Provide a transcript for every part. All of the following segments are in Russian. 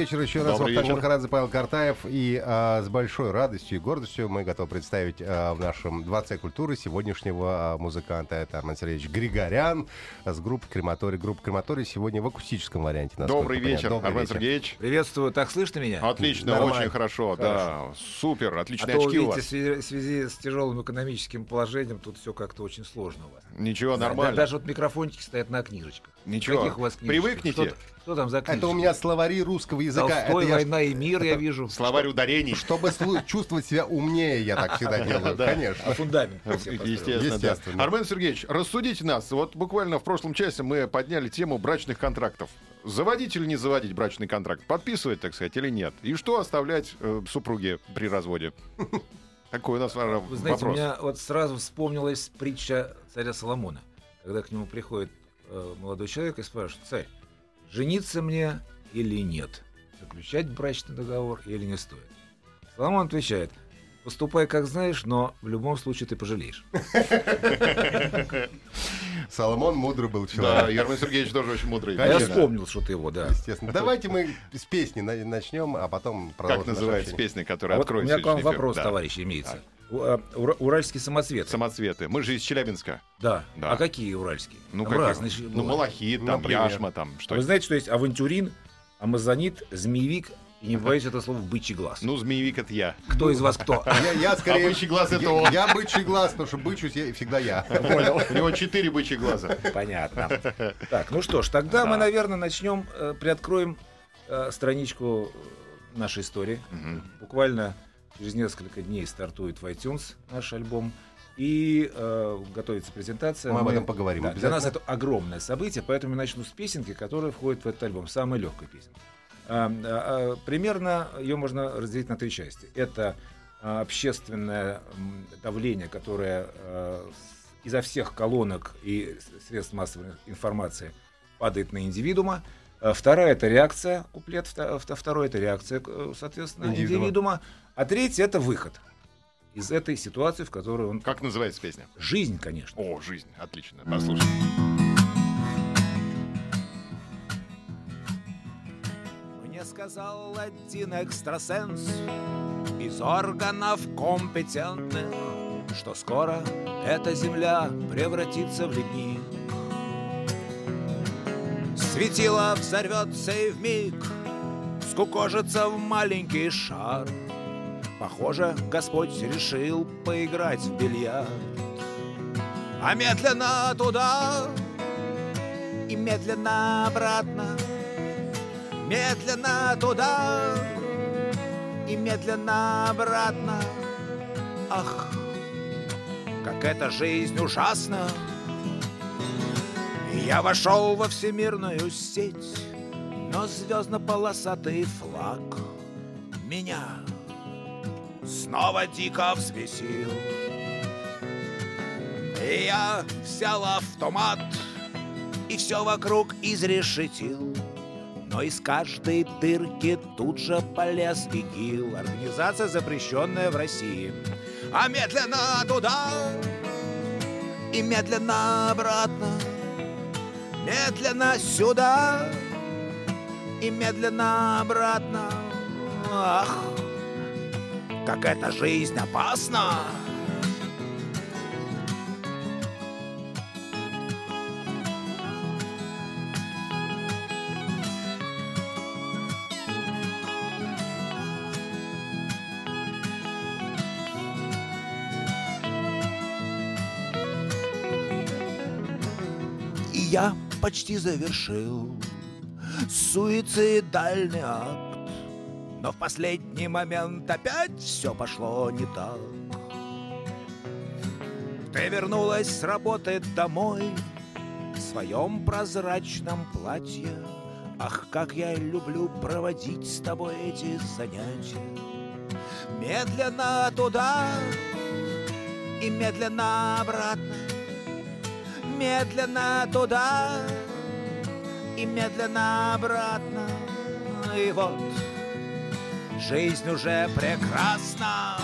Вечер еще раз. Добрый Вахтанг вечер. Махарадзе, Павел Картаев. И а, с большой радостью и гордостью мы готовы представить а, в нашем Дворце культуры сегодняшнего а, музыканта. Это Армен Сергеевич Григорян а, с группы Крематорий. Группа Крематорий сегодня в акустическом варианте. Добрый понятно. вечер, Добрый Армен вечер. Сергеевич. Приветствую, так слышно меня? Отлично, Нормально. очень хорошо, да, супер, А отличные то, очки у видите, в вас. связи, в связи с тяжелым экономическим положением тут все как-то очень сложно у вас. Ничего, Да, нормально. Даже вот микрофончики стоят на книжечках. Ничего. Каких у вас книжечек? Привыкните. Что, что там за книжки? Это у меня словари русского языка. Толстой, Это я «Война и мир», я вижу. Словарь ударений. Чтобы чувствовать себя умнее, я так всегда делаю. Да. А Конечно. фундамент. Естественно. Армен Сергеевич, рассудите нас. Вот буквально в прошлом часе мы подняли тему брачных контрактов. Заводить или не заводить брачный контракт? Подписывать, так сказать, или нет? И что оставлять э, супруге при разводе? Такой у нас э, Вы знаете, у вопрос. меня вот сразу вспомнилась притча царя Соломона, когда к нему приходит э, молодой человек и спрашивает, царь, жениться мне или нет? Заключать брачный договор или не стоит? Соломон отвечает, поступай как знаешь, но в любом случае ты пожалеешь. Соломон мудрый был Да, человек. и Армен Сергеевич тоже очень мудрый. А я Конечно. вспомнил что-то его, да. Естественно. Давайте мы с песни на- начнем, а потом продолжим. Как называется песня, А которая вот у меня к вам вопрос, Да. товарищи, имеется. А, ура- Уральские самоцветы. Самоцветы. Мы же из Челябинска. Да. Да. А какие уральские? Ну, Там какие? разные Ну, малахит, там, Например. яшма, там, что Вы знаете, что есть авантюрин, амазонит, змеевик, и не боюсь это слово бычий глаз. Ну, змеевик это я. Кто из вас кто? Я, я скорее... А бычий глаз это я, он. я бычий глаз, потому что бычусь я, всегда я. Понял. У него четыре бычьих глаза. Понятно. Так, ну что ж, тогда мы, наверное, начнем, э, приоткроем э, страничку нашей истории. Мгм. Буквально через несколько дней стартует в iTunes наш альбом. И э, готовится презентация. Мы об этом поговорим Да, для нас это огромное событие, поэтому я начну с песенки, которая входит в этот альбом. Самая легкая песенка. А, а, а, примерно ее можно разделить на три части. Это а, общественное давление, которое с- изо всех колонок и средств массовой информации падает на индивидуума. А Вторая это реакция, куплет, второй это реакция, э, соответственно, Индивидуума. индивидуума. А третий это выход из этой ситуации, в которой он... Как называется песня? Жизнь, конечно. О, жизнь. Отлично. Послушай. Мне сказал один экстрасенс из органов компетентных, что скоро эта земля превратится в ледник. Светило взорвется и вмиг скукожится в маленький шар. Похоже, Господь решил поиграть в бильярд. А медленно туда и медленно обратно Медленно туда и медленно обратно. Ах, как эта жизнь ужасна. Я вошел во всемирную сеть, но звездно-полосатый флаг меня снова дико взбесил. И я взял автомат и все вокруг изрешетил. Но из каждой дырки тут же полез ИГИЛ Организация, запрещенная в России А медленно туда и медленно обратно Медленно сюда и медленно обратно Ах, как эта жизнь опасна! И я почти завершил суицидальный акт. Но в последний момент опять все пошло не так. Ты вернулась с работы домой В своем прозрачном платье Ах, как я люблю проводить с тобой эти занятия Медленно туда и медленно обратно, медленно туда и медленно обратно. И вот жизнь уже прекрасна.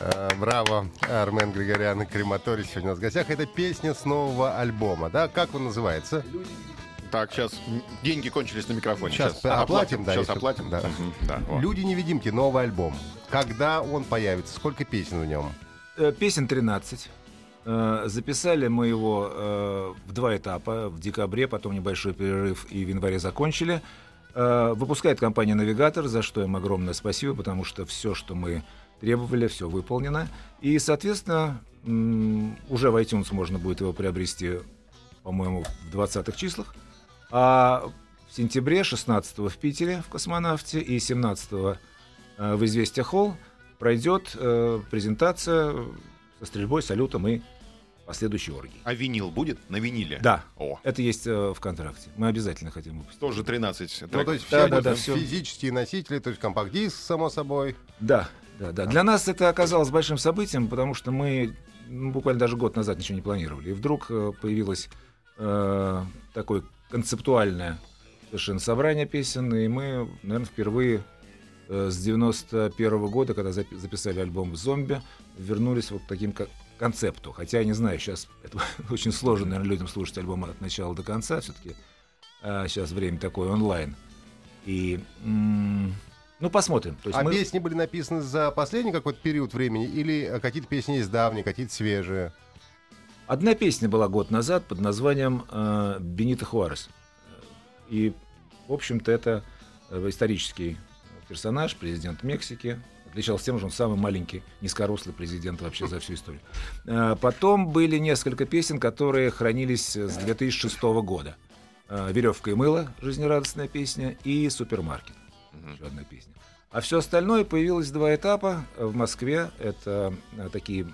А, Браво, Армен Григорян и Крематорий сегодня у нас в гостях. Это песня с нового альбома, да? Как он называется? Так, сейчас деньги кончились на микрофоне. Сейчас оплатим, да, Сейчас если- оплатим. да. Да, вот. «Люди-невидимки», новый альбом. Когда он появится? Сколько песен в нем? Э, Песен 13. Э, Записали мы его э, в два этапа. В декабре, потом небольшой перерыв и в январе закончили. Э, Выпускает компания «Навигатор», за что им огромное спасибо, потому что все, что мы требовали, все выполнено. И, соответственно, уже в iTunes можно будет его приобрести, по-моему, в 20-х числах. А в сентябре, 16 в Питере, в «Космонавте», и 17 э, в «Известия Холл» пройдет презентация со стрельбой, салютом и последующей оргией. А винил будет на виниле? Да, О, это есть э, в контракте. Мы обязательно хотим выпустить. тоже 13 Ну, треков. то есть Да, все да, да, всё. физические носители, то есть компакт-диск, само собой. Да, да, да. Для нас это оказалось большим событием, потому что мы ну, буквально даже год назад ничего не планировали. И вдруг э, появилось э, такое концептуальное совершенно собрание песен, и мы, наверное, впервые э, с 91 года, когда запи- записали альбом «Зомби», вернулись вот к таким как концепту. Хотя я не знаю, сейчас это очень сложно, наверное, людям слушать альбом от начала до конца. Все-таки сейчас время такое онлайн. И м, ну посмотрим. То есть А мы- песни были написаны за последний какой-то период времени или э, какие-то песни есть давние, какие-то свежие? Одна песня была год назад под названием э, «Бенито Хуарес». И, в общем-то, это э, исторический персонаж, президент Мексики. Отличался тем, что он самый маленький, низкорослый президент вообще за всю историю. Э, Потом были несколько песен, которые хранились с 2006 года. Э, «Веревка и мыло» — жизнерадостная песня, и «Супермаркет» — еще одна песня. А все остальное появилось два этапа в Москве. Это э, такие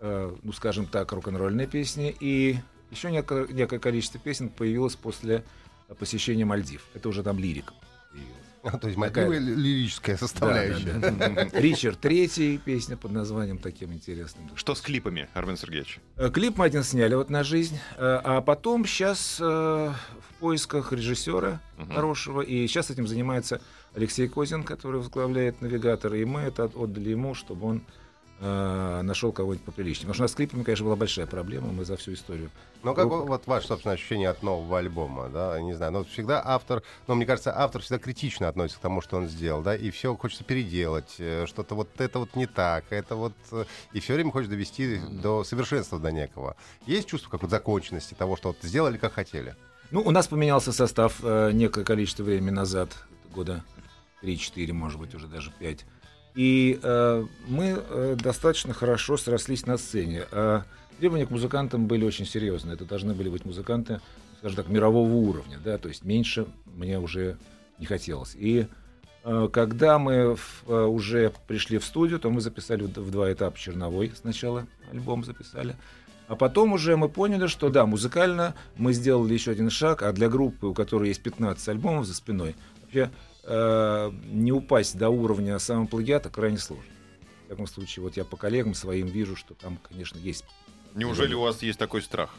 э, ну, скажем так, рок-н-ролльные песни. И еще некое, некое количество песен появилось после э, посещения Мальдив. Это уже там лирика появилась. То есть Такая- мотивы лирическая составляющая. Да, да, да. Ричард Третий, песня под названием таким интересным. Что с клипами, Армен Сергеевич? Э, Клип мы один сняли вот на жизнь, э, а потом сейчас в поисках режиссера хорошего, и сейчас этим занимается Алексей Козин, который возглавляет навигатор, и мы это отдали ему, чтобы он э, нашел кого-нибудь поприличнее. Потому что у нас с клипами, конечно, была большая проблема, мы за всю историю. Ну, как Группа. вот ваше, собственно, ощущение от нового альбома, да, не знаю, но всегда автор, ну, мне кажется, автор всегда критично относится к тому, что он сделал, да, и все хочется переделать, э, что-то вот это вот не так, это вот, э, и все время хочет довести до совершенства до некого. Есть чувство какой-то законченности того, что вот сделали, как хотели? Ну, у нас поменялся состав э, некое количество времени назад, года 3-4, может быть, уже даже 5. И э, мы э, достаточно хорошо срослись на сцене. А требования к музыкантам были очень серьезные. Это должны были быть музыканты, скажем так, мирового уровня, да, то есть меньше мне уже не хотелось. И э, когда мы в- э, уже пришли в студию, то мы записали в, в два этапа черновой сначала альбом записали. А потом уже мы поняли, что да, музыкально мы сделали еще один шаг, а для группы, у которой есть 15 альбомов за спиной, вообще э, не упасть до уровня самоплагиата крайне сложно. В таком случае, вот я по коллегам своим вижу, что там, конечно, есть. Неужели у вас есть такой страх?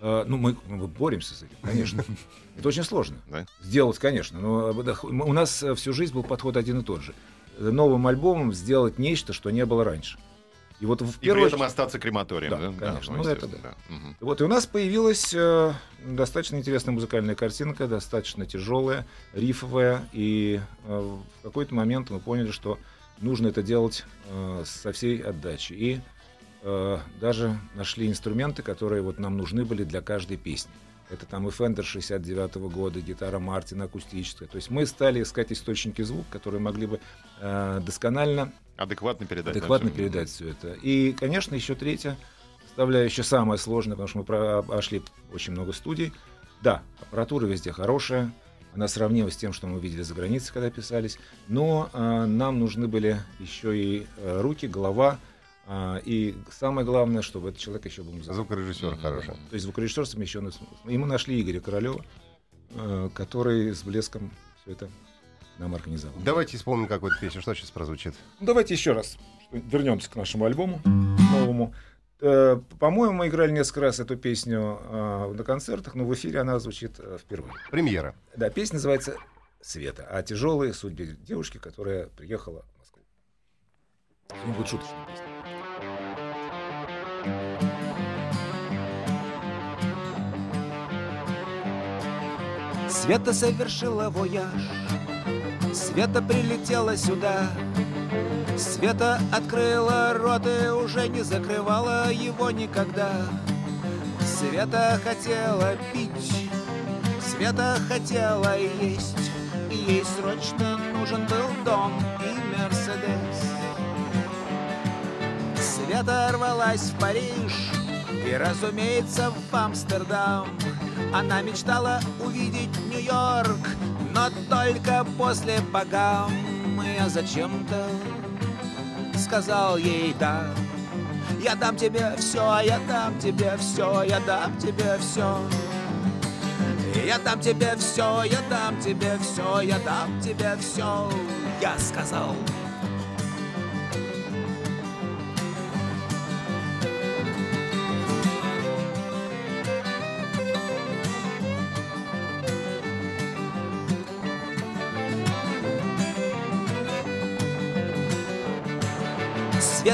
Э, ну, мы, мы боремся с этим, конечно. Это очень сложно. Да? Сделать, конечно, но э, у нас всю жизнь был подход один и тот же. Новым альбомом сделать нечто, что не было раньше. И вот в И при первую этом остаться крематорием. Да, Да, конечно. ну, Ну, это естественно, да. Мгм. Вот, и у нас появилась э, достаточно интересная музыкальная картинка, достаточно тяжелая, рифовая, и э, в какой-то момент мы поняли, что нужно это делать э, со всей отдачей. И э, даже нашли инструменты, которые вот нам нужны были для каждой песни. Это там и Fender 69 года, гитара Мартин акустическая. То есть мы стали искать источники звука, которые могли бы э, досконально Адекватно передать. да, адекватно передать все это. И, конечно, еще третья составляющая самая сложная, потому что мы прошли очень много студий. Да, аппаратура везде хорошая, она сравнима с тем, что мы видели за границей, когда писались, но а, нам нужны были еще и а, руки, голова, а, и самое главное, чтобы этот человек еще был музыкант. Звукорежиссер хороший. То есть звукорежиссерством еще нас- и мы нашли Игоря Королева, э, который с блеском все это нам организовал. Давайте вспомним какую-то песню. Что сейчас прозвучит? Ну, Давайте еще раз вернемся к нашему альбому новому. Э, По-моему, мы играли несколько раз эту песню э, на концертах, но в эфире она звучит э, впервые. Премьера. Да, песня называется «Света», о тяжелой судьбе девушки, которая приехала в Москву. Не будет шуточная песня. Света совершила вояж Света прилетела сюда. Света открыла рот и уже не закрывала его никогда. Света хотела пить. Света хотела есть. И ей срочно нужен был дом и Мерседес. Света рвалась в Париж и, разумеется, в Амстердам. Она мечтала увидеть Нью-Йорк, но только после богам. Я зачем-то сказал ей да. Я дам тебе все, я дам тебе все, я дам тебе все. Я дам тебе все, я дам тебе все, я дам тебе все. Я сказал.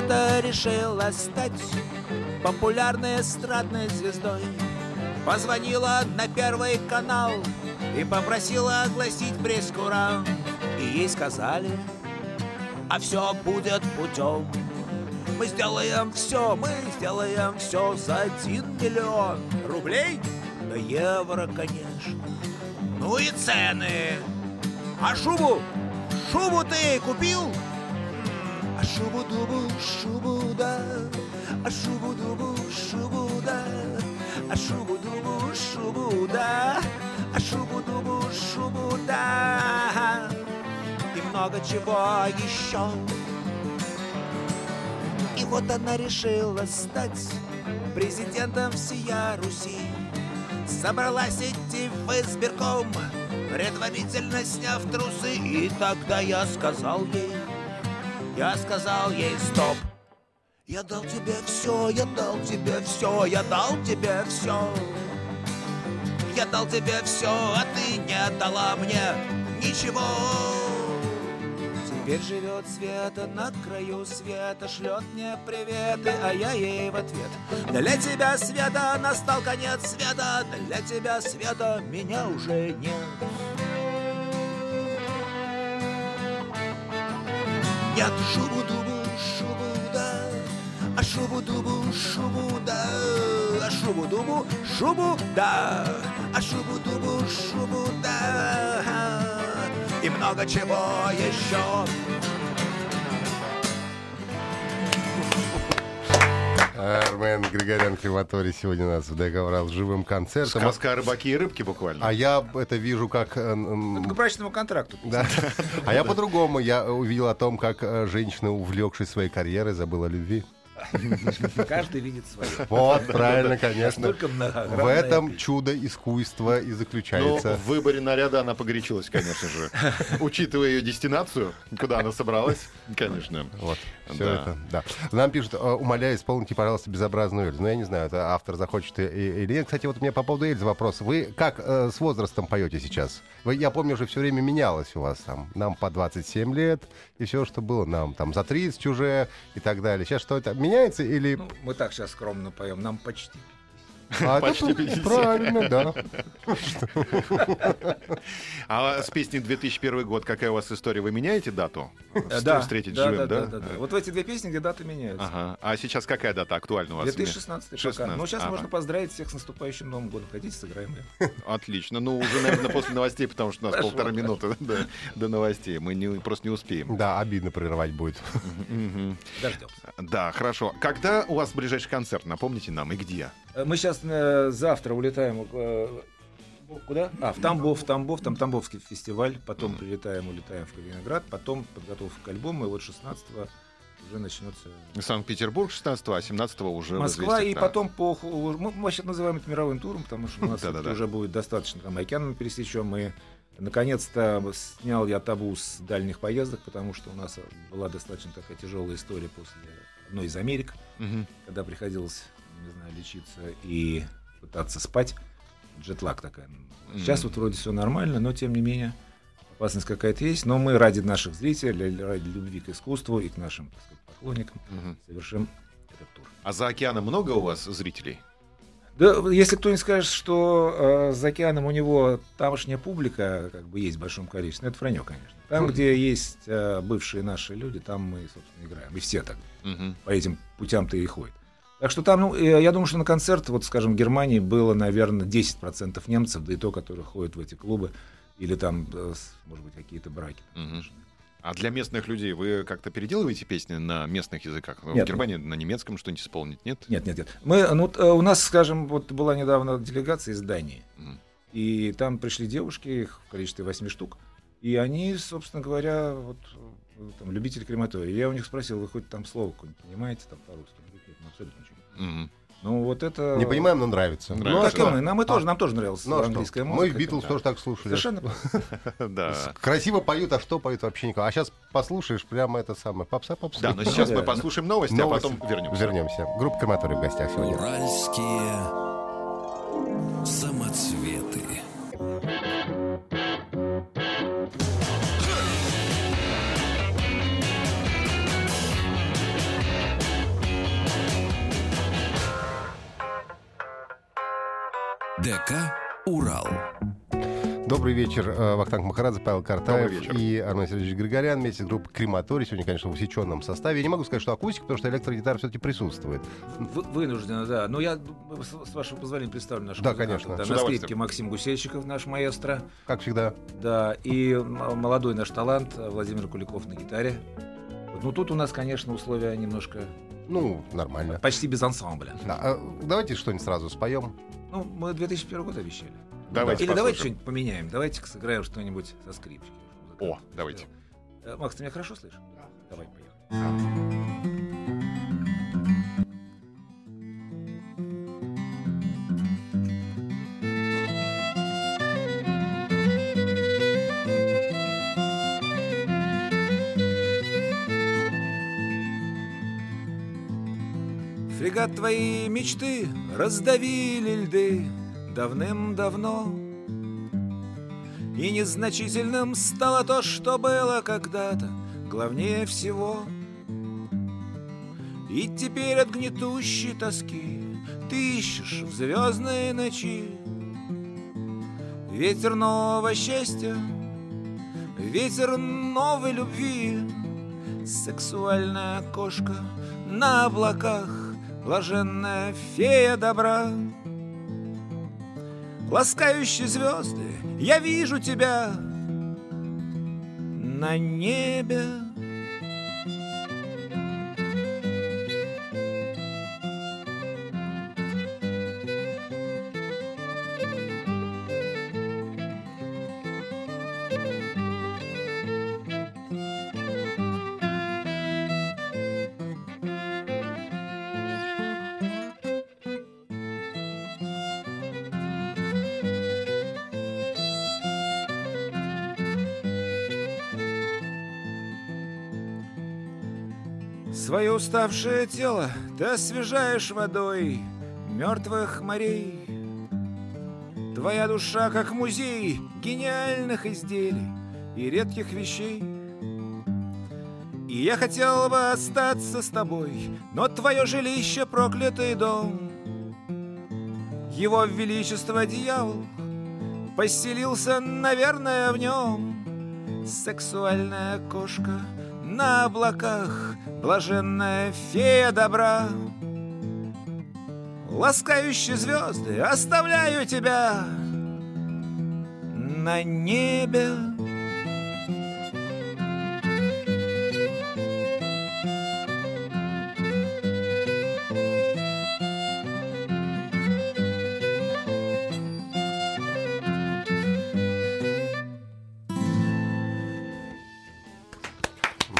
Света решила стать популярной эстрадной звездой. Позвонила на первый канал и попросила огласить пресс-курант. И ей сказали, а все будет путем. Мы сделаем все, мы сделаем все за один миллион рублей, да евро, конечно. Ну и цены. А шубу? Шубу ты купил? Шубу-дубу, шубу да, а шубу-дубу, шубу да, а шубу-дубу, шубу да, а шубу-дубу, шубу да. И много чего еще. И вот она решила стать президентом всея Руси. Собралась идти в избирком, предварительно сняв трусы. И тогда я сказал ей, я сказал ей стоп. Я дал тебе все, я дал тебе все, я дал тебе все. Я дал тебе все, а ты не дала мне ничего. Теперь живет Света на краю света, шлет мне приветы, а я ей в ответ. Для тебя, Света, настал конец света, для тебя, Света, меня уже нет. Нет, шубу-дубу, шубу-да, а шубу-дубу, шубу-да, а шубу-дубу, шубу-да, а шубу-дубу, шубу-да. И много чего еще. Армен Григорян Крематорий сегодня у нас в ДК Урал с живым концертом. Сказка о рыбаке и рыбке буквально. А я это вижу как... э, м, К брачному контракту. Да. А я по-другому. Я увидел о том, как э, женщина, увлекшись своей карьерой, забыла о любви. Каждый видит свое. Вот, правильно, конечно. В этом чудо искусства и Ну, заключается. в выборе наряда она погорячилась, конечно же. Учитывая ее дестинацию, куда она собралась, конечно. Вот, все Да. это, да. Нам пишут, э, умоляю, исполните, пожалуйста, безобразную Эльзу. Ну, я не знаю, это автор захочет или нет. Кстати, вот у меня по поводу Эльзы вопрос. Вы как э, с возрастом поете сейчас? Вы, я помню, уже все время менялось у вас там. Нам по 27 лет, и все, что было нам там за 30 уже и так далее. Сейчас что это? Меняется или... Ну, мы так сейчас скромно поем, нам почти. А, это почти 50. Правильно, да. А с песней 2001 год какая у вас история? Вы меняете дату? Э, Вст- Встретить да, живым, да, да? да, да, да. Вот в эти две песни, где даты меняются. Ага. А сейчас какая дата актуальна у вас? 2016 пока. 16, Ну, сейчас ага. можно поздравить всех с наступающим Новым годом. Хотите, сыграем? Отлично. Ну, уже, наверное, после новостей, потому что у нас Хорошо, полтора минуты до, до новостей. Мы не, просто не успеем. Да, обидно прерывать будет. Дождемся. Да, хорошо. Когда у вас ближайший концерт? Напомните нам и где? Э, Мы сейчас завтра улетаем э, куда? А, в Тамбов, в Тамбов, там Тамбовский фестиваль, потом прилетаем, улетаем в Калининград, потом подготовка к альбому, и вот 16 уже начнется Санкт-Петербург 16 а 17 уже Москва, и да. потом по... Мы, сейчас называем это мировым туром, потому что у нас уже будет достаточно. Там океан мы пересечем. Мы наконец-то снял я табу с дальних поездок, потому что у нас была достаточно такая тяжелая история после одной из Америк, когда приходилось, не знаю, лечиться и пытаться спать. Джетлаг такая. Сейчас Мгм. вот вроде все нормально, но тем не менее опасность какая-то есть. Но мы ради наших зрителей, ради любви к искусству и к нашим сказать, поклонникам Мгм. совершим этот тур. А за океаном много у вас зрителей? Да, если кто-нибудь скажет, что э, за океаном у него тамошняя публика как бы есть в большом количестве, ну, это вранье, конечно. Там, где есть э, бывшие наши люди, там мы, собственно, играем. И все так Мгм. по этим путям-то и ходят. Так что там, ну, э, я думаю, что на концерт, вот, скажем, в Германии было, наверное, 10% немцев, да и то, которые ходят в эти клубы, или там, э, может быть, какие-то браки. Мгм. А для местных людей вы как-то переделываете песни на местных языках? В Нет. Германии на немецком что-нибудь исполнить, нет? Нет, нет, нет. Мы, ну, вот, э, у нас, скажем, вот была недавно делегация из Дании. Мгм. И там пришли девушки, их в количестве восьми штук. И они, собственно говоря, вот там, любители крематория. Я у них спросил, вы хоть там слово какое-нибудь понимаете там по-русски? Они говорят, «Нет, мы. Ну, вот это... Не понимаем, но нравится. Нравится. Ну, так и что? мы. Нам, и тоже, А, нам тоже нравилась Ну, а что? английская Мы музыка. в Битлз Да. тоже так слушали. Совершенно. Да. Красиво поют, а что поют вообще никого. А сейчас послушаешь прямо это самое. Попса, попса. Да, но сейчас мы Да. послушаем новости, а потом вернемся. Вернемся. Группа Крематорий в гостях сегодня. Уральские ДК «Урал». Добрый вечер, э, Вахтанг Махарадзе, Павел Картаев и Армен Сергеевич Григорян вместе с группой Крематорий. Сегодня, конечно, в усеченном составе. Я не могу сказать, что акустика, потому что электрогитара все-таки присутствует. Вы- Вынуждена, да. Но я, с вашего позволения, представлю нашу Да, конечно. Да, на скрипке Максим Гусельщиков, наш маэстро. Как всегда. Да, и молодой наш талант э, Владимир Куликов на гитаре. Ну, тут у нас, конечно, условия немножко Ну, нормально. почти без ансамбля. Да, а давайте что-нибудь сразу споем. Ну, мы 2001 год обещали. Давайте Или давайте послушаем. что-нибудь поменяем. Давайте сыграем что-нибудь со скрипочкой. О, давайте. Э, Макс, ты меня хорошо слышишь? Давай, поехали. Фрегат твоей мечты раздавили льды давным-давно. И незначительным стало то, что было когда-то главнее всего. И теперь от гнетущей тоски ты ищешь в звездной ночи. Ветер нового счастья, ветер новой любви Сексуальная кошка на облаках, блаженная фея добра. Ласкающие звезды, я вижу тебя на небе. Свое уставшее тело ты освежаешь водой мертвых морей. Твоя душа как музей гениальных изделий и редких вещей. И я хотел бы остаться с тобой, но твое жилище проклятый дом. Его величество дьявол поселился, наверное, в нем. Сексуальная кошка на облаках, блаженная фея добра. Ласкающие звезды, оставляю тебя на небе.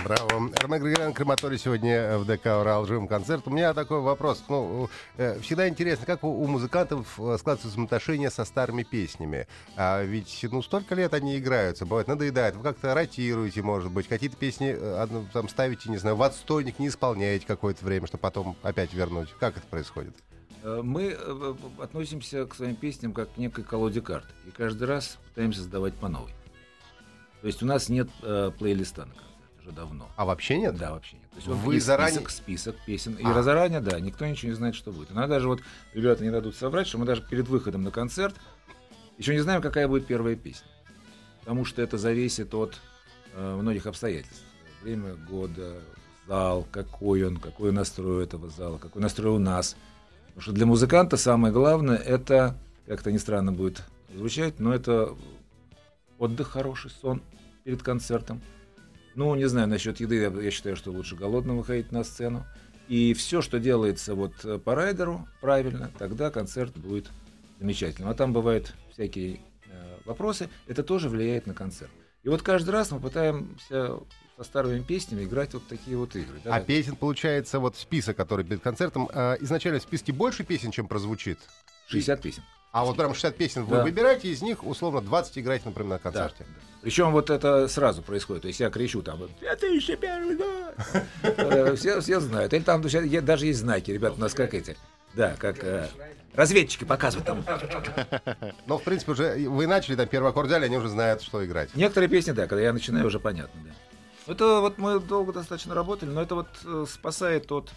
Браво. Григорян, крематорий сегодня в ДК «Урал» живым концерт. У меня такой вопрос. Ну, э, всегда интересно, как у, музыкантов э, складываются взаимоотношения со старыми песнями. А ведь, ну, столько лет они играются, бывает, надоедает. Вы как-то ротируете, может быть, какие-то песни э, там ставите, не знаю, в отстойник, не исполняете какое-то время, чтобы потом опять вернуть. Как это происходит? Мы относимся к своим песням как к некой колоде карт. И каждый раз пытаемся создавать по новой. То есть у нас нет э, плейлиста на концерт уже давно. А вообще нет? Да, вообще нет. То есть Вы есть заранее- список, список песен. И А. заранее, да, никто ничего не знает, что будет. Иногда даже вот ребята не дадут соврать, что мы даже перед выходом на концерт еще не знаем, какая будет первая песня. Потому что это зависит от э, многих обстоятельств. Время года, зал, какой он, какой настрой этого зала, какой настрой у нас. Потому что для музыканта самое главное это, как-то не странно будет звучать, но это отдых хороший, сон перед концертом. Ну, не знаю, насчет еды, я, я считаю, что лучше голодно выходить на сцену. И все, что делается вот э, по райдеру правильно, тогда концерт будет замечательным. А там бывают всякие э, вопросы, это тоже влияет на концерт. И вот каждый раз мы пытаемся со старыми песнями играть вот такие вот игры. да. А песен, получается, вот список, который перед концертом, э, изначально в списке больше песен, чем прозвучит? 60 песен. А вот прям 60 песен вы Да. выбираете, из них, условно, 20 играете, например, на концерте. Причем вот это сразу происходит. То есть я кричу там, 2001 год. Э, Все, все знают. Или там даже есть знаки, ребята, у нас как эти. Да, как э, разведчики показывают там. Но, в принципе, уже вы начали, там, первый аккорд взяли, они уже знают, что играть. Некоторые песни, да, когда я начинаю, уже понятно, да. Это вот мы долго достаточно работали, но это вот э, спасает от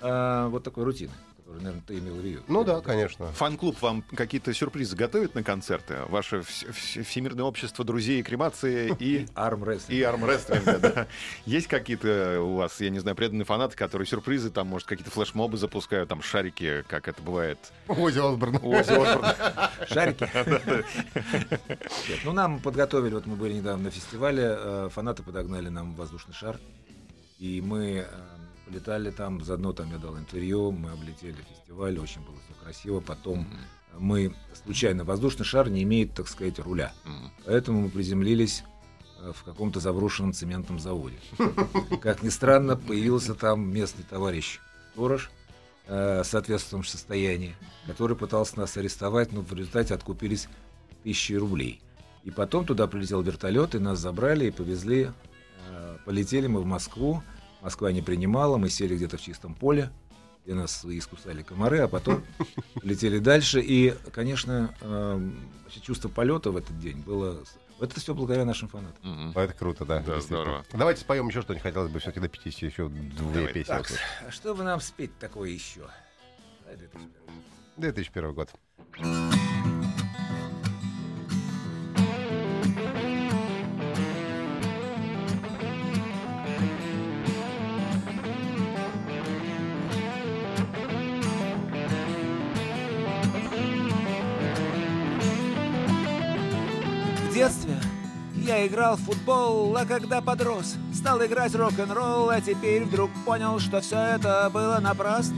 э, вот такой рутины, которую, наверное, ты имел в виду. Ну да, конечно. Фан-клуб вам какие-то сюрпризы готовит на концерты? Ваше вс- вс- Всемирное общество друзей кремации и Армрестлинг. и армрестлинга, да. Есть какие-то у вас, я не знаю, преданные фанаты, которые сюрпризы, там, может, какие-то флешмобы запускают, там, шарики, как это бывает Ози Осборн. у Оззи Осборна. Шарики. Ну, нам подготовили, вот мы были недавно на фестивале, э, фанаты подогнали нам воздушный шар, и мы полетали там, заодно там я дал интервью, мы облетели фестиваль, очень было все красиво, потом мы, случайно, воздушный шар не имеет, так сказать, руля, М. поэтому мы приземлились э, в каком-то заброшенном цементном заводе. Как ни странно, появился там местный товарищ сторож, э, в соответствующем состоянии, который пытался нас арестовать, но в результате откупились тысячи рублей. И потом туда прилетел вертолет, и нас забрали и повезли. э, Полетели мы в Москву. Москва не принимала, мы сели где-то в чистом поле, где нас искусали комары, а потом летели дальше. И, конечно, эм, чувство полета в этот день было... Это все благодаря нашим фанатам. Ну, Это круто, да. Да, действительно. здорово. Давайте споем еще что-нибудь. Хотелось бы все-таки до 50 еще две Давай. песни. Так, а что бы нам спеть такое еще? Дай, дай, дай. 2001 год. Играл в футбол, а когда подрос, стал играть рок-н-ролл, а теперь вдруг понял, что все это было напрасно.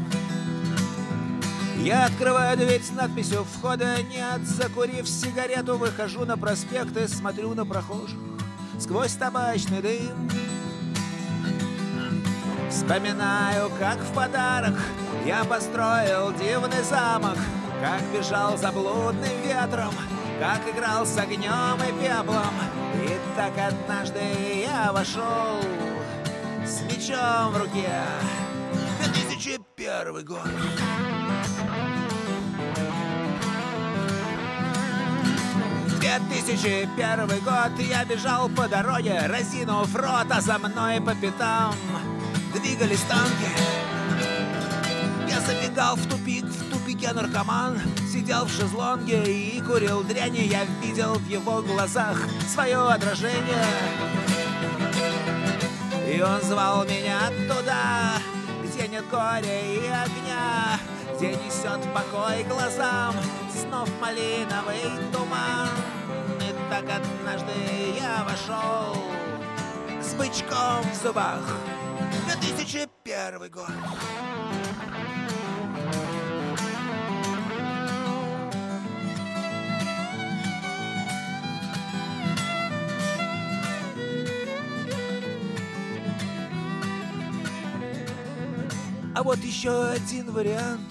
Я открываю дверь с надписью «Входа нет», закурив сигарету, выхожу на проспект и смотрю на прохожих сквозь табачный дым. Вспоминаю, как в подарок я построил дивный замок, как бежал за блудным ветром, как играл с огнем и пеплом. И так однажды я вошел с мечом в руке. 2001 год. В 2001 год я бежал по дороге, разинув рот, а за мной по пятам двигались танки. Я забегал в тупик, в тупике наркоман Сидел в шезлонге и курил дряни. Я видел в его глазах свое отражение. И он звал меня туда, где нет горя и огня Где несет покой глазам, снов малиновый туман. И так однажды я вошел с бычком в зубах. 2001 год А вот еще один вариант.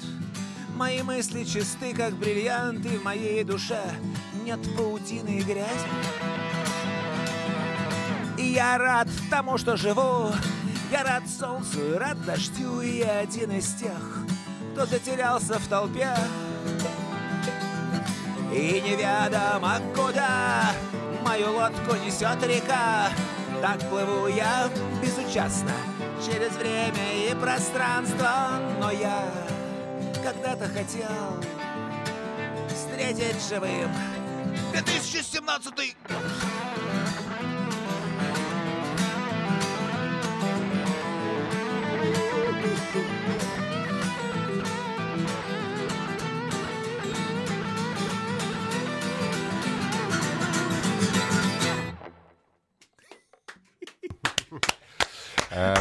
Мои мысли чисты, как бриллианты, в моей душе нет паутины и грязи. И я рад тому, что живу, я рад солнцу рад дождю, и я один из тех, кто затерялся в толпе. И неведомо куда мою лодку несет река, так плыву я безучастно через время и пространство, но я когда-то хотел встретить живым. 2017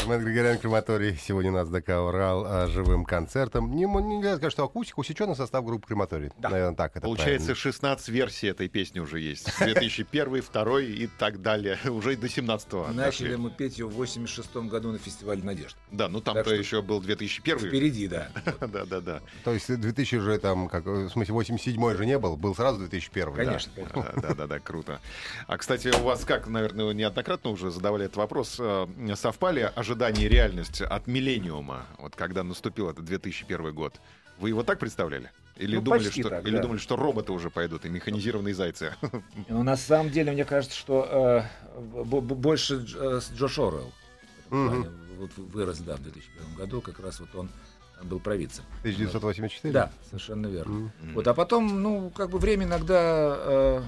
Армен Григорян, крематорий. Сегодня нас ДК «Урал» а, живым концертом. Не, нельзя сказать, что акустика, усеченный состав группы крематорий. Наверное, так это Получается, правильно. 16 версий этой песни уже есть. 2001, 2002 и так далее. Уже и до 17-го. Начали дошли. мы петь ее в 86 году на фестивале «Надежда». Да, ну там-то еще был 2001. Впереди, да. Да, да, да. То есть 2000 же там, как, в смысле, 87 же не был, был сразу 2001. да. Конечно, конечно. Да, да, да, да, круто. А, кстати, у вас как, наверное, неоднократно уже задавали этот вопрос, э, совпали ожидания и реальность от «Миллениума», вот когда наступил этот 2001 год? Вы его так представляли? Или, Ну, думали, что, так, или да. думали, что роботы уже пойдут и механизированные зайцы? Но на самом деле, мне кажется, что э, больше э, Джош плане вот вырос, да, в 2001 году, как раз вот он был провидцем. 1984? Да, совершенно верно. Мгм. Вот, а потом, ну, как бы время иногда э,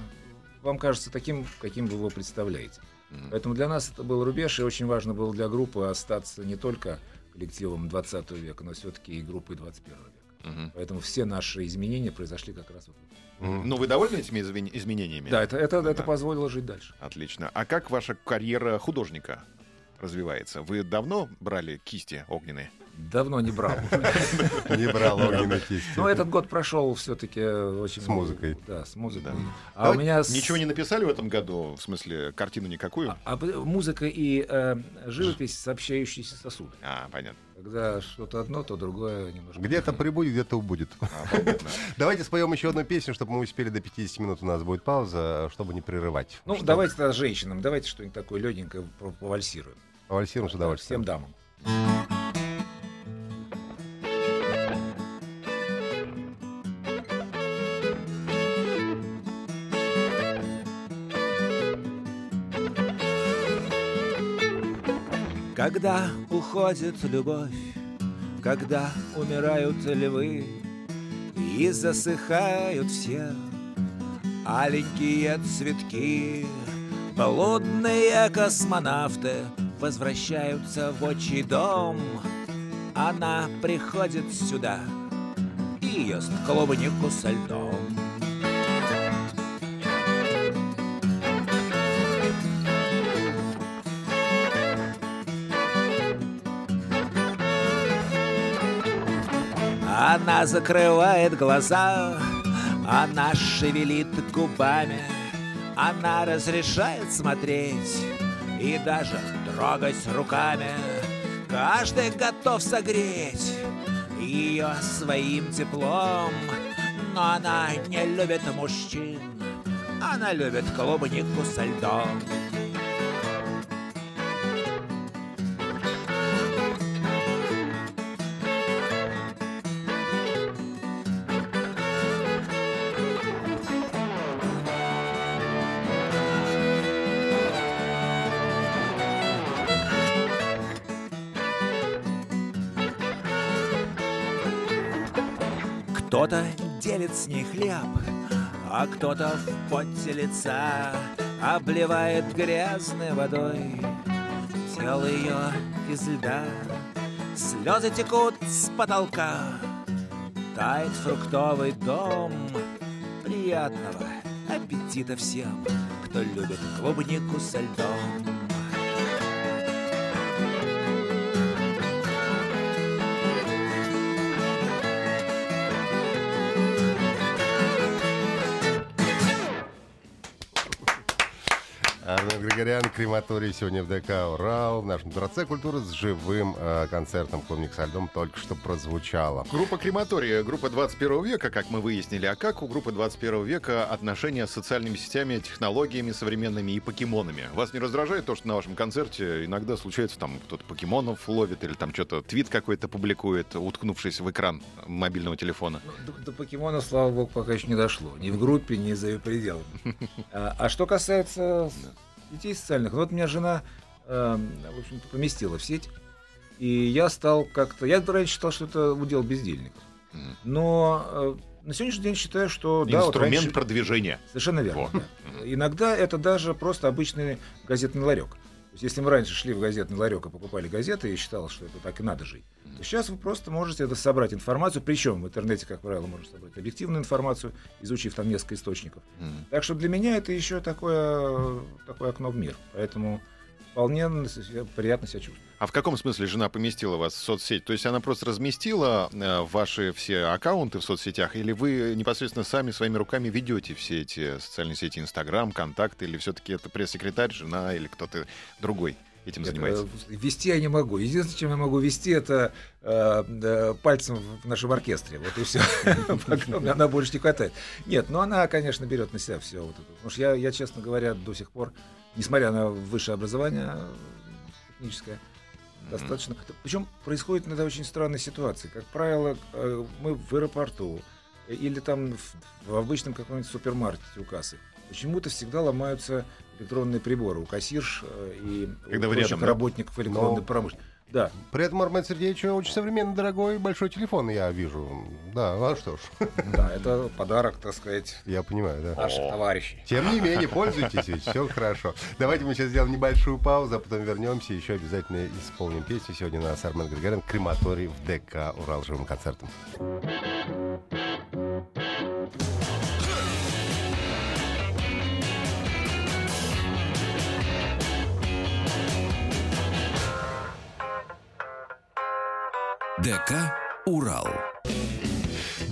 вам кажется таким, каким вы его представляете. Мгм. Поэтому для нас это был рубеж, и очень важно было для группы остаться не только коллективом 20 века, но все-таки и группой 21 века. Мгм. Поэтому все наши изменения произошли как раз вот. Мгм. Ну, вы довольны этими измен- изменениями? Да, это, это, это Да. позволило жить дальше. Отлично. А как ваша карьера художника развивается? Вы давно брали кисти огненные? Давно не брал. Не брал огненной кисти. Но этот год прошел все-таки очень... С музыкой. Да, с музыкой. А у меня... с- Ничего не написали в этом году? В смысле, картину никакую? А, а музыка и э, живопись сообщающиеся сосуды. А, понятно. Когда что-то одно, то другое немножко. Где-то прибудет, где-то убудет. А. Давайте споем еще одну песню, чтобы мы успели до 50 минут. У нас будет пауза, чтобы не прерывать. Ну, давайте тогда женщинам, давайте что-нибудь такое легенькое по- повальсируем. Вальсируем с Всем удовольствием. дамам. Когда уходит любовь, когда умирают львы И засыхают все аленькие цветки Блудные космонавты возвращаются в отчий дом. Она приходит сюда и ест клубнику со льдом Она закрывает глаза, она шевелит губами, она разрешает смотреть и даже трогать руками. Каждый готов согреть ее своим теплом, но она не любит мужчин, она любит клубнику со льдом. Кто-то делит с ней хлеб, а кто-то в поте лица обливает грязной водой тело ее из льда. Слезы текут с потолка, тает фруктовый дом. Приятного аппетита всем, кто любит клубнику со льдом. Армен Григорян, крематорий сегодня в ДК «Урал». В нашем Дворце культуры с живым э, концертом «Клубник со льдом» только что прозвучало. Группа крематория, группа 21 века, как мы выяснили. А как у группы 21 века отношения с социальными сетями, технологиями современными и покемонами? Вас не раздражает то, что на вашем концерте иногда случается, там кто-то покемонов ловит или там что-то твит какой-то публикует, уткнувшись в экран мобильного телефона? Ну, До, до покемона, слава богу, пока еще не дошло. Ни в группе, ни за ее пределами. А, а что касается детей социальных, вот меня жена, э, в общем-то, поместила в сеть. И я стал как-то... Я раньше считал, что это удел бездельников. Но э, на сегодняшний день считаю, что... да, вот Инструмент раньше- продвижения. Совершенно верно. Да. Иногда это даже просто обычный газетный ларек. Есть, если мы раньше шли в газетный ларек и покупали газеты и считалось, что это так и надо жить, то сейчас вы просто можете это собрать информацию, причем в интернете, как правило, можно собрать объективную информацию, изучив там несколько источников. Мгм. Так что для меня это еще такое, такое окно в мир. Поэтому вполне приятно себя чувствую. А в каком смысле жена поместила вас в соцсеть? То есть она просто разместила э, ваши все аккаунты в соцсетях, или вы непосредственно сами своими руками ведете все эти социальные сети, Инстаграм, контакты, или все-таки это пресс-секретарь, жена или кто-то другой этим Нет, занимается? э, Вести я не могу. Единственное, чем я могу вести, это э, э, пальцем в нашем оркестре. Вот и все. Она больше не хватает. Нет, но она, конечно, берет на себя все. Потому что я, я, честно говоря, до сих пор, несмотря на высшее образование э, техническое, достаточно. Причем происходит иногда очень странные ситуации. Как правило, э, мы в аэропорту э, или там в, в обычном каком-нибудь супермаркете у кассы. Почему-то всегда ломаются электронные приборы у кассирш и Когда у прочих рядом, работников электронной Но- промышленности. Да, При этом Армен Сергеевич очень современный, дорогой, большой телефон, я вижу. Да, ну а что ж, да, это подарок, так сказать, я понимаю, да. наших товарищей. Тем не менее, пользуйтесь, ведь все хорошо. Давайте мы сейчас сделаем небольшую паузу, а потом вернемся еще обязательно исполним песню. Сегодня у нас Армен Григорян, крематорий в ДК «Урал» живым концертом. ДК «Урал».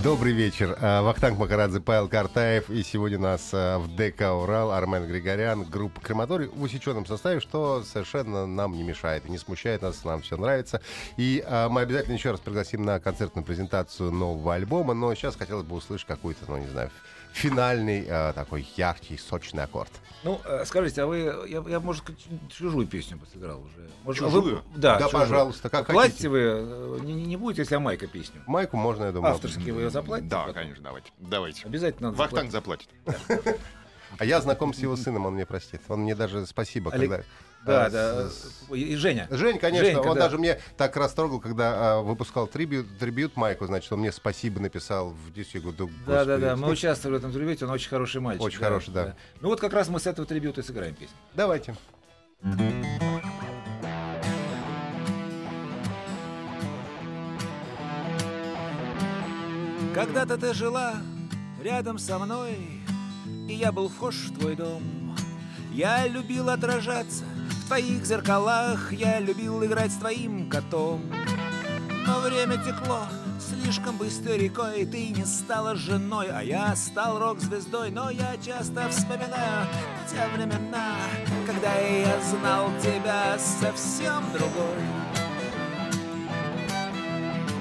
Добрый вечер. А, Вахтанг Макарадзе, Павел Картаев. И сегодня у нас а, в ДК «Урал» Армен Григорян, группа «Крематорий» в усеченном составе, что совершенно нам не мешает не смущает нас, нам все нравится. И а, мы обязательно еще раз пригласим на концертную презентацию нового альбома, но сейчас хотелось бы услышать какой-то, ну, не знаю, финальный а, такой яркий, сочный аккорд. Ну, э, скажите, а вы, я, я может, чужую песню бы сыграл уже. Может, Чужую? Вы, да, Да, чужую. пожалуйста, как Платите хотите. вы, э, не, не будете, если я Майка песню. Майку можно, я думаю. Авторские вы ее заплатите? Да, потом? конечно, давайте. Давайте. Обязательно надо Вахтанг заплатить. заплатит. А я знаком с его сыном, он мне простит. Он мне даже спасибо, Олег- когда... Да, а, да. с- И Женя. Жень, конечно, Женька, он да. даже мне так растрогал, когда а, выпускал трибют, трибют Майку, значит, он мне спасибо написал в десять году. Да, да, да. Мы участвовали в этом трибюте, он очень хороший мальчик. Очень хороший, да. Ну вот как раз мы с этого трибюта и сыграем песню. Давайте. Когда-то ты жила рядом со мной, и я был вхож в твой дом. Я любил отражаться в твоих зеркалах, я любил играть с твоим котом. Но время текло слишком быстрой рекой, ты не стала женой, а я стал рок-звездой. Но я часто вспоминаю те времена, когда я знал тебя совсем другой.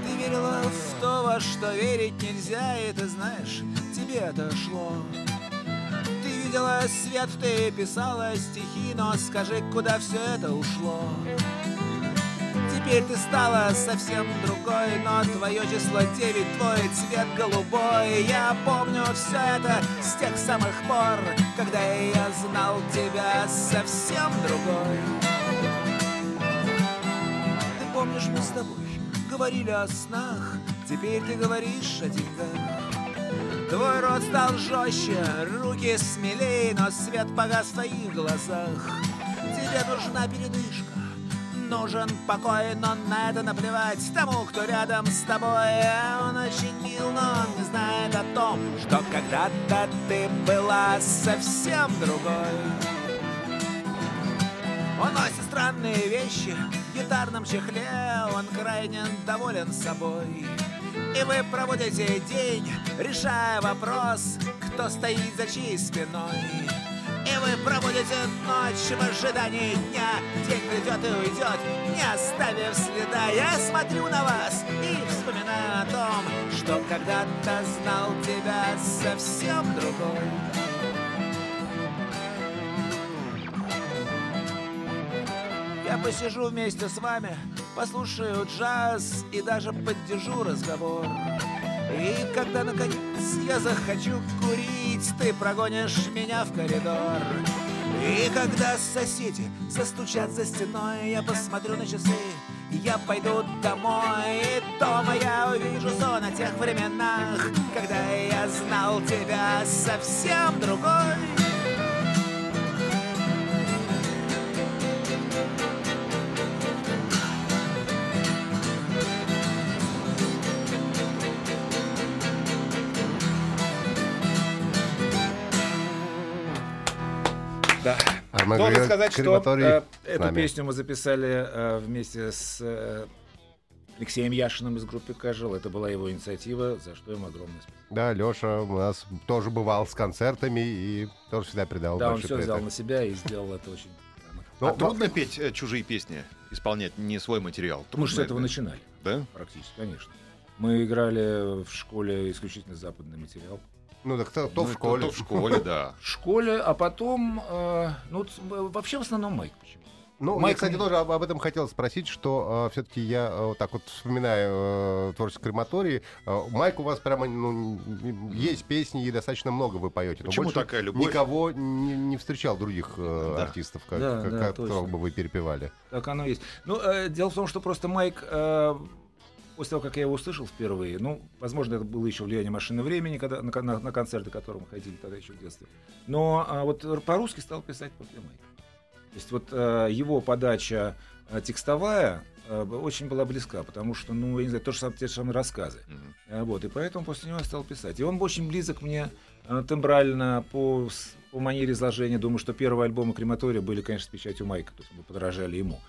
Ты верила в то, во что верить нельзя, и ты знаешь, тебе это шло. Видела свет, ты писала стихи, но скажи, куда все это ушло? Теперь ты стала совсем другой, но твое число 9, твой цвет голубой. Я помню все это с тех самых пор, когда я знал тебя совсем другой. Ты помнишь, мы с тобой говорили о снах, теперь ты говоришь о деньгах. Твой рот стал жестче, руки смелее, но свет погас в твоих глазах. Тебе нужна передышка, нужен покой, но на это наплевать тому, кто рядом с тобой. Он очень мил, но он не знает о том, что когда-то ты была совсем другой. Он носит странные вещи в гитарном чехле, он крайне доволен собой. И вы проводите день, решая вопрос, кто стоит за чьей спиной. И вы проводите ночь в ожидании дня. День придет и уйдет, не оставив следа. Я смотрю на вас и вспоминаю о том Что когда-то знал тебя совсем другой. Я посижу вместе с вами, послушаю джаз и даже поддержу разговор. И когда, наконец, я захочу курить, ты прогонишь меня в коридор. И когда соседи застучат за стеной, я посмотрю на часы, я пойду домой. И дома я увижу сон о тех временах, когда я знал тебя совсем другой. Армен Должен сказать, что э, эту нами. песню мы записали э, вместе с э, Алексеем Яшиным из группы Кажел. Это была его инициатива, за что ему огромное спасибо. Да, Леша у нас тоже бывал с концертами и тоже всегда придал Да, он все взял на себя и сделал это очень... грамотно. Ну, а трудно петь э, чужие песни, исполнять не свой материал? Мы же с Трудно этого это? начинали, Да? практически, конечно. Мы играли в школе исключительно западный материал. Ну, так кто, кто Ну, в школе? Кто в школе, да. В школе, а потом... э, ну, э, вообще в основном Майк почему Ну, я, Майк кстати, не- тоже об, об этом хотел спросить, что все-таки я э, вот так вот вспоминаю э, творчество крематории. Э, Майк, у вас прямо ну, есть песни, и достаточно много вы поете. но Почему такая любовь? Никого не, не встречал других э, Да. артистов, как, Да, как- да, которых точно. бы вы перепевали. Так оно есть. Ну, э, дело в том, что просто Майк, э, после того, как я его услышал впервые, ну, возможно, это было еще влияние машины времени, когда, на, на, на концерты, к которым мы ходили тогда еще в детстве. Но а, вот по-русски стал писать после Майка. То есть вот э, его подача э, текстовая б- очень была близка, потому что, ну, я не знаю, то же самое, те же самые рассказы. Мгм. Э, Вот, и поэтому после него я стал писать. И он очень близок мне э, тембрально, по, по манере изложения. Думаю, что первые альбомы Крематория были, конечно, с печатью Майка, то есть мы подражали ему,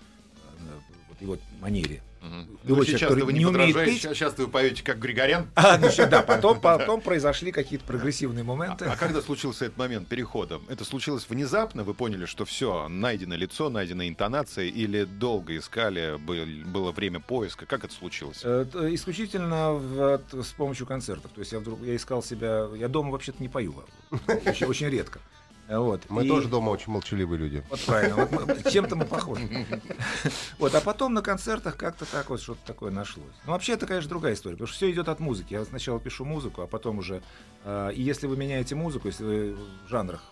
вот его манере. Мгм. Любой Ну, человек, сейчас который вы не не умеет петь- сейчас, сейчас вы поете как Григорян. А, ну, да, потом, потом произошли какие-то прогрессивные моменты. А когда случился этот момент перехода? Это случилось внезапно? Вы поняли, что все, найдено лицо, найдена интонация, или долго искали, был- было время поиска? Как это случилось? Э, т- Исключительно в- с помощью концертов. То есть я вдруг я искал себя. Я дома вообще-то не пою. а, Очень, очень редко. Э, Вот. Мы И- тоже дома очень молчаливые люди. Вот правильно. Вот мы- чем-то мы похожи. Вот, а потом на концертах как-то так вот что-то такое нашлось. Ну, вообще, это, конечно, другая история, потому что все идет от музыки. Я сначала пишу музыку, а потом уже... э, и если вы меняете музыку, если вы в жанрах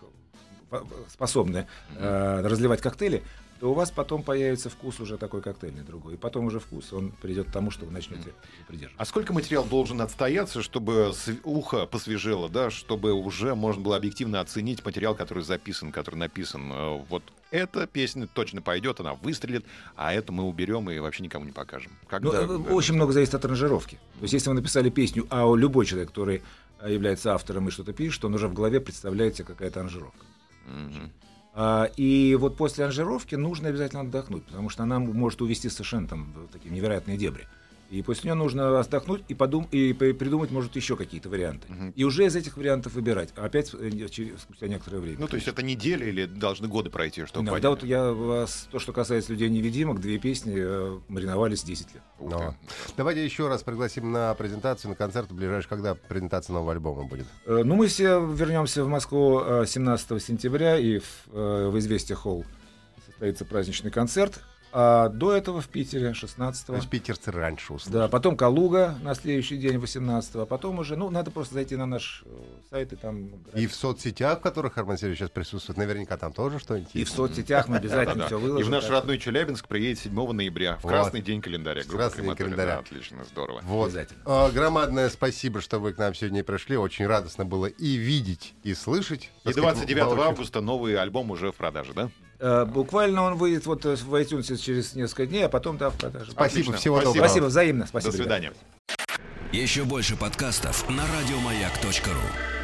по- способны э, разливать коктейли, то у вас потом появится вкус уже такой коктейльный другой. И потом уже вкус, он придет к тому, что вы начнете придерживаться. А сколько материал должен отстояться, чтобы ухо посвежело, да, чтобы уже можно было объективно оценить материал, который записан, который написан? Э, Вот эта песня точно пойдет, она выстрелит, а эту мы уберем и вообще никому не покажем. Ну, Когда- э, очень много зависит от аранжировки. То есть, если вы написали песню, а любой человек, который является автором и что-то пишет, он уже в голове представляет себе какая-то аранжировка. Мгм. А, И вот после аранжировки нужно обязательно отдохнуть, потому что она может увести совершенно там в такие невероятные дебри. И после нее нужно отдохнуть и, подум- и при- придумать, может, еще какие-то варианты. Мгм. И уже из этих вариантов выбирать. А опять э, через- спустя некоторое время. Ну, то есть это неделя или должны годы пройти, чтобы Иногда понять? вот я вас, то, что касается людей-невидимок, две песни э, мариновались 10 лет. Но. Давайте еще раз пригласим на презентацию, на концерт ближайший, когда презентация нового альбома будет. Э, Ну, мы все вернемся в Москву э, 17 сентября, и в, э, в Известия Холл состоится праздничный концерт. А до этого в Питере 16 То есть питерцы раньше услышат. Да, потом Калуга на следующий день 18 а потом уже, ну, надо просто зайти на наш э, сайт и там... И в соцсетях, в которых Армен Сергеевич сейчас присутствует, наверняка там тоже что-нибудь И в соцсетях мы обязательно все И выложим. в наш родной Челябинск приедет 7 ноября в красный день календаря. Красный день календаря. Да, отлично, здорово. Вот. Обязательно. А, Громадное спасибо, что вы к нам сегодня пришли. Очень радостно было и видеть, и слышать. И Так сказать, 29 было очень- августа новый альбом уже в продаже, да? Э, Буквально он выйдет вот э, в iTunes через несколько дней, а потом, да, в продаже. Спасибо, Отлично. всего доброго. Спасибо, взаимно. Спасибо. До ребята. свидания. Еще больше подкастов на радиомаяк.ру.